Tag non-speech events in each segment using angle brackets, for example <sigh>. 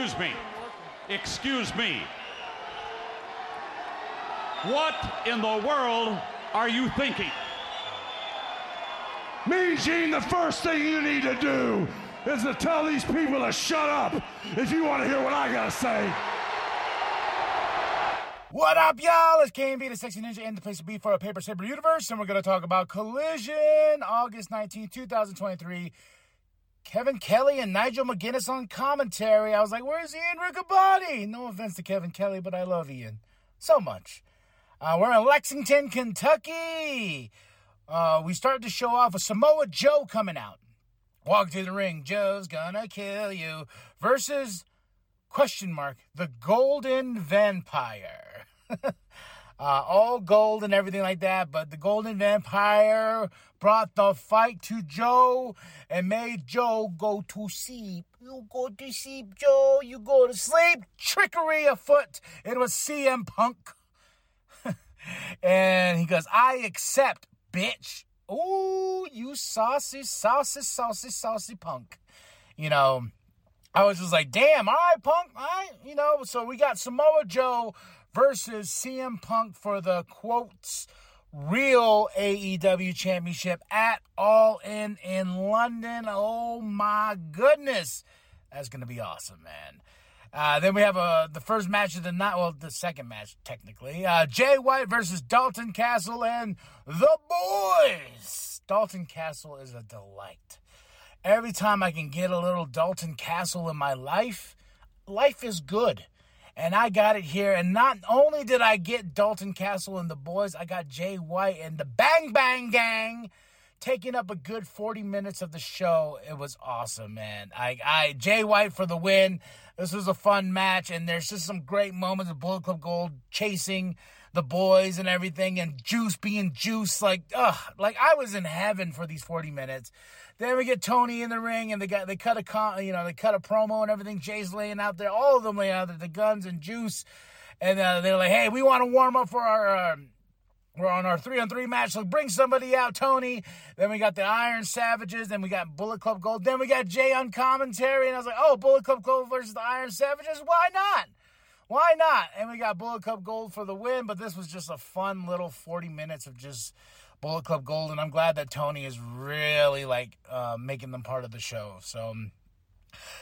Excuse me. Excuse me. What in the world are you thinking? Me, Gene, the first thing you need to do is to tell these people to shut up if you want to hear what I gotta say. What up, y'all? It's KMB, the Sexy Ninja, and the place to be for a Paper Saber universe. And we're going to talk about Collision, August 19, 2023. Kevin Kelly and Nigel McGuinness on commentary. I was like, where's Ian Riccaboni? No offense to Kevin Kelly, but I love Ian so much. Uh, we're in Lexington, Kentucky. Uh, we started to show off with Samoa Joe coming out. Walk to the ring, Joe's gonna kill you. Versus question mark the Golden Vampire. <laughs> uh, all gold and everything like that, but the Golden Vampire brought the fight to Joe and made Joe go to sleep. You go to sleep, Joe. You go to sleep. Trickery afoot. It was CM Punk. <laughs> and he goes, I accept, bitch. Ooh, you saucy, saucy, saucy, saucy punk. You know, I was just like, damn, all right, punk, all right. You know, so we got Samoa Joe versus CM Punk for the quotes real AEW championship at All In in London. Oh my goodness. That's going to be awesome, man. Uh, then we have uh, the first match of the night. Well, the second match, technically. Uh, Jay White versus Dalton Castle and the boys. Dalton Castle is a delight. Every time I can get a little Dalton Castle in my life, life is good. And I got it here. And not only did I get Dalton Castle and the boys, I got Jay White and the Bang Bang Gang taking up a good 40 minutes of the show. It was awesome, man. I, I, Jay White for the win. This was a fun match, and there's just some great moments of Bullet Club Gold chasing the boys and everything, and Juice being Juice. Like, ugh, like I was in heaven for these 40 minutes. Then we get Tony in the ring, and they got they cut a con, you know, they cut a promo and everything. Jay's laying out there, all of them laying out there, the Gunns and Juice, and uh, they're like, hey, we want to warm up for our. Uh, we're on our three on three match. So bring somebody out, Tony. Then we got the Iron Savages. Then we got Bullet Club Gold. Then we got Jay on commentary. And I was like, oh, Bullet Club Gold versus the Iron Savages? Why not? Why not? And we got Bullet Club Gold for the win. But this was just a fun little 40 minutes of just Bullet Club Gold. And I'm glad that Tony is really like uh, making them part of the show. So,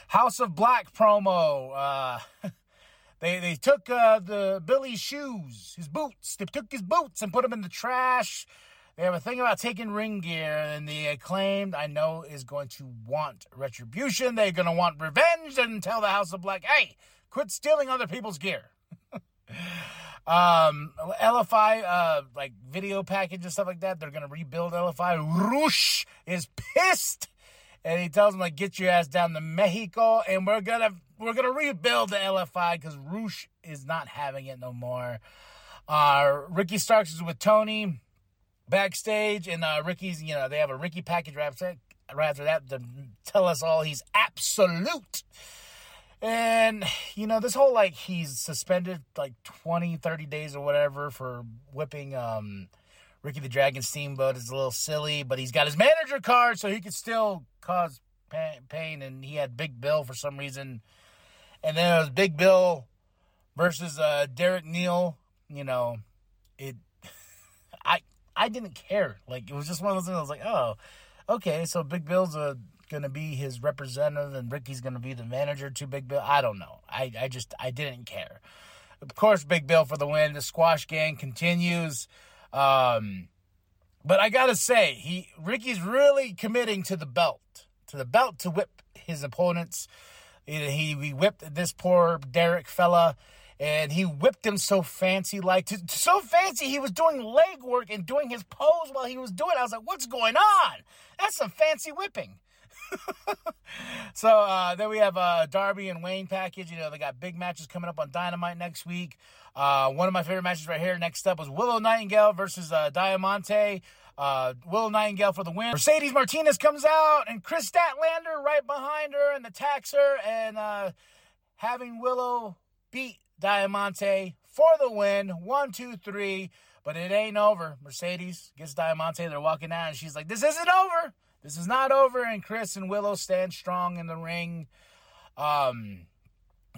House of Black promo. Uh, <laughs> They they took uh, the Billy's shoes, his boots. They took his boots and put them in the trash. They have a thing about taking ring gear, and the acclaimed I know is going to want retribution. They're going to want revenge and tell the House of Black, "Hey, quit stealing other people's gear." <laughs> um, LFI, uh, like video package and stuff like that. They're going to rebuild LFI. Rush is pissed and he tells him like, "Get your ass down to Mexico, and we're gonna we're gonna rebuild the LFI because Rush is not having it no more." Uh, Ricky Starks is with Tony backstage, and uh, Ricky's you know they have a Ricky package right after, that to tell us all he's absolute. And, you know, this whole like he's suspended like 20, 30 days or whatever for whipping um, Ricky the Dragon Steamboat is a little silly, but he's got his manager card, so he could still cause pain. And he had Big Bill for some reason, and then it was Big Bill versus uh, Derek Neal. You know, it. I didn't care. Like it was just one of those things. I was like, oh, okay, so Big Bill's a gonna be his representative, and Ricky's gonna be the manager to Big Bill. I don't know. I I just I didn't care. Of course, Big Bill for the win. The Squash Gang continues. Um, but I gotta say, he Ricky's really committing to the belt, to the belt to whip his opponents. He, he whipped this poor Derek fella, and he whipped him so fancy, like so fancy. He was doing leg work and doing his pose while he was doing. it. I was like, "What's going on? That's some fancy whipping." <laughs> so uh, then we have uh, Darby and Wayne package. You know, they got big matches coming up on Dynamite next week. Uh, one of my favorite matches right here. Next up was Willow Nightingale versus uh, Diamante. Uh, Willow Nightingale for the win. Mercedes Martinez comes out, and Kris Statlander right behind her and attacks her, and uh, having Willow beat Diamante for the win. One, two, three. But it ain't over. Mercedes gets Diamante. They're walking out, and she's like, "This isn't over." This is not over, and Kris and Willow stand strong in the ring. Um,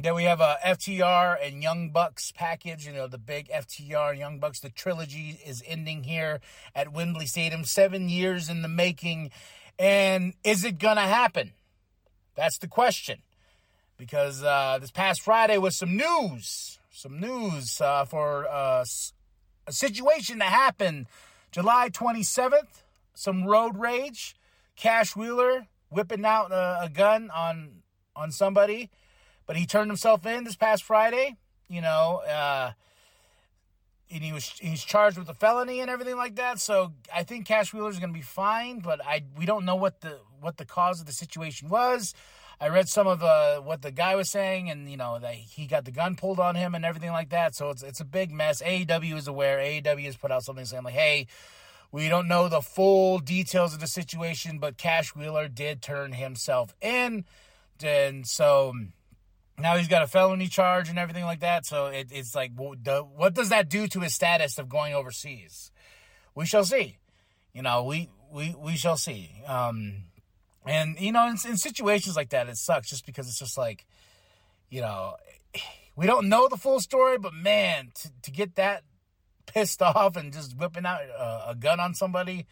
then we have a FTR and Young Bucks package. You know, the big FTR Young Bucks. The trilogy is ending here at Wembley Stadium. Seven years in the making. And is it going to happen? That's the question. Because uh, this past Friday was some news. Some news uh, for uh, a situation that happened July 27th. Some road rage. Cash Wheeler whipping out a, a gun on on somebody but he turned himself in this past Friday. You know, uh, and he was he's charged with a felony and everything like that. So I think Cash Wheeler is going to be fine, but I we don't know what the what the cause of the situation was. I read some of uh, what the guy was saying, and you know that he got the gun pulled on him and everything like that. So it's it's a big mess. AEW is aware. AEW has put out something saying like, "Hey, we don't know the full details of the situation, but Cash Wheeler did turn himself in, and so." now he's got a felony charge and everything like that. So it, it's like, what does that do to his status of going overseas? We shall see. You know, we we we shall see. Um, and you know, in, in situations like that, it sucks just because it's just like, you know, we don't know the full story, but man, to, to get that pissed <laughs> off and just whipping out a, a gun on somebody.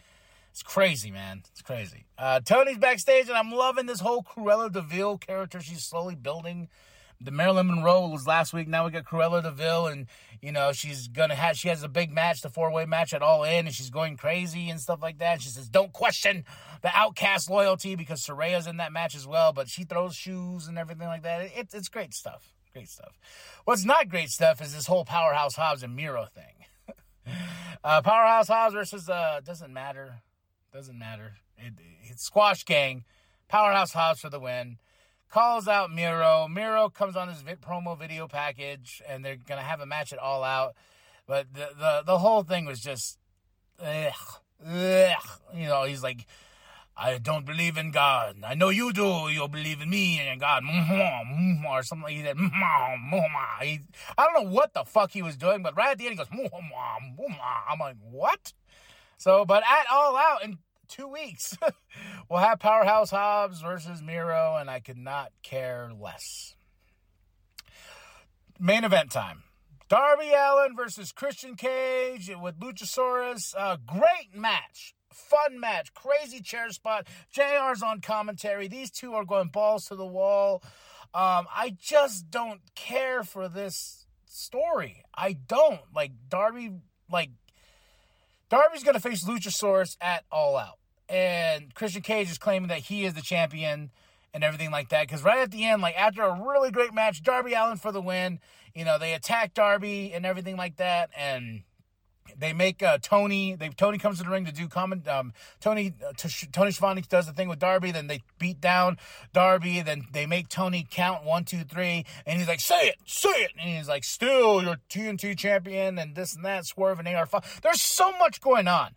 It's crazy, man. It's crazy. Uh, Toni's backstage, and I'm loving this whole Cruella de Vil character she's slowly building the Marilyn Monroe was last week. Now we got Cruella de Vil, and you know she's gonna have she has a big match, the four way match at All In, and she's going crazy and stuff like that. She says, "Don't question the outcast loyalty because Saraya's in that match as well." But she throws shoes and everything like that. It, it's great stuff. Great stuff. What's not great stuff is this whole Powerhouse Hobbs and Miro thing. <laughs> uh, Powerhouse Hobbs versus uh doesn't matter, doesn't matter. It, it's Squash Gang. Powerhouse Hobbs for the win calls out Miro. Miro comes on his promo video package, and they're gonna have a match at All Out. But the the, the whole thing was just, ugh, ugh. you know, he's like, I don't believe in God. I know you do. You'll believe in me and God, or something like that. He, I don't know what the fuck he was doing, but right at the end he goes, I'm like, what? So, but at All Out, and two weeks. <laughs> we'll have Powerhouse Hobbs versus Miro, and I could not care less. Main event time. Darby Allin versus Christian Cage with Luchasaurus. Uh, great match. Fun match. Crazy chair spot. JR's on commentary. These two are going balls to the wall. Um, I just don't care for this story. I don't. Like, Darby, like, Darby's going to face Luchasaurus at All Out. And Christian Cage is claiming that he is the champion and everything like that. Because right at the end, like after a really great match, Darby Allin for the win, you know, they attack Darby and everything like that. And they make uh, Tony. They Tony comes to the ring to do comment. Um, Tony uh, Tony Schiavone does the thing with Darby. Then they beat down Darby. Then they make Tony count one, two, three, and he's like, "Say it, say it," and he's like, "Still, you're TNT champion," and this and that. Swerve and AR Fox. There's so much going on.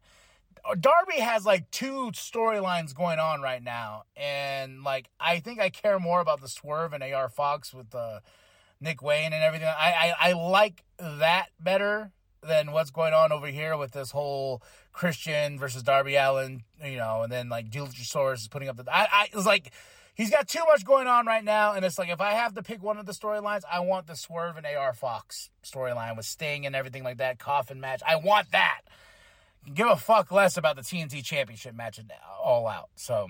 Darby has like two storylines going on right now, and like I think I care more about the Swerve and AR Fox with uh, Nick Wayne and everything. I, I I like that better than what's going on over here with this whole Christian versus Darby Allin, you know, and then like Luchasaurus is putting up the. I I it's like he's got too much going on right now, and it's like if I have to pick one of the storylines, I want the Swerve and AR Fox storyline with Sting and everything like that, coffin match. I want that give a fuck less about the TNT Championship match all out. So,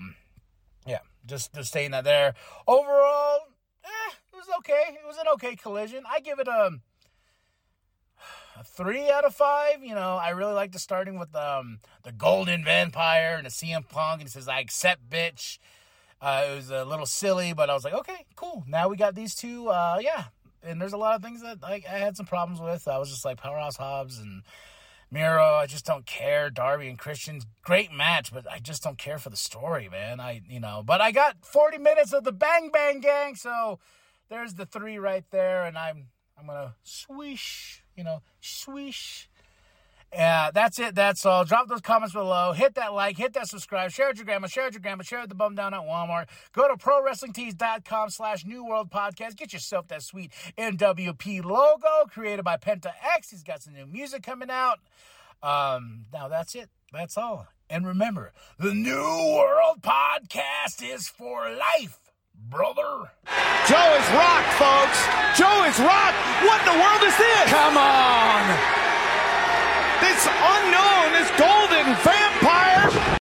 yeah, just just staying that there. Overall, eh, it was okay. It was an okay collision. I give it a, a three out of five. You know, I really like the starting with um, the Golden Vampire and the CM Punk, and he says, "I accept, bitch." Uh, it was a little silly, but I was like, okay, cool. Now we got these two. Uh, yeah, and there's a lot of things that I, I had some problems with. I was just like Powerhouse Hobbs and Miro, I just don't care. Darby and Christian, great match, but I just don't care for the story, man. I, you know, but I got 40 minutes of the Bang Bang Gang, so there's the three right there, and I'm, I'm gonna swish, you know, swish yeah, that's it. That's all. Drop those comments below. Hit that like. Hit that subscribe. Share it with your grandma. Share it with your grandma. Share it the bum down at Walmart. Go to ProWrestlingTees.com slash New World Podcast. Get yourself that sweet NWP logo created by Penta X. He's got some new music coming out. Um, now that's it. That's all. And remember, the New World Podcast is for life, brother. Joe is rock, folks. Joe is rocked. What in the world is this? Come on. This unknown is Golden Vampire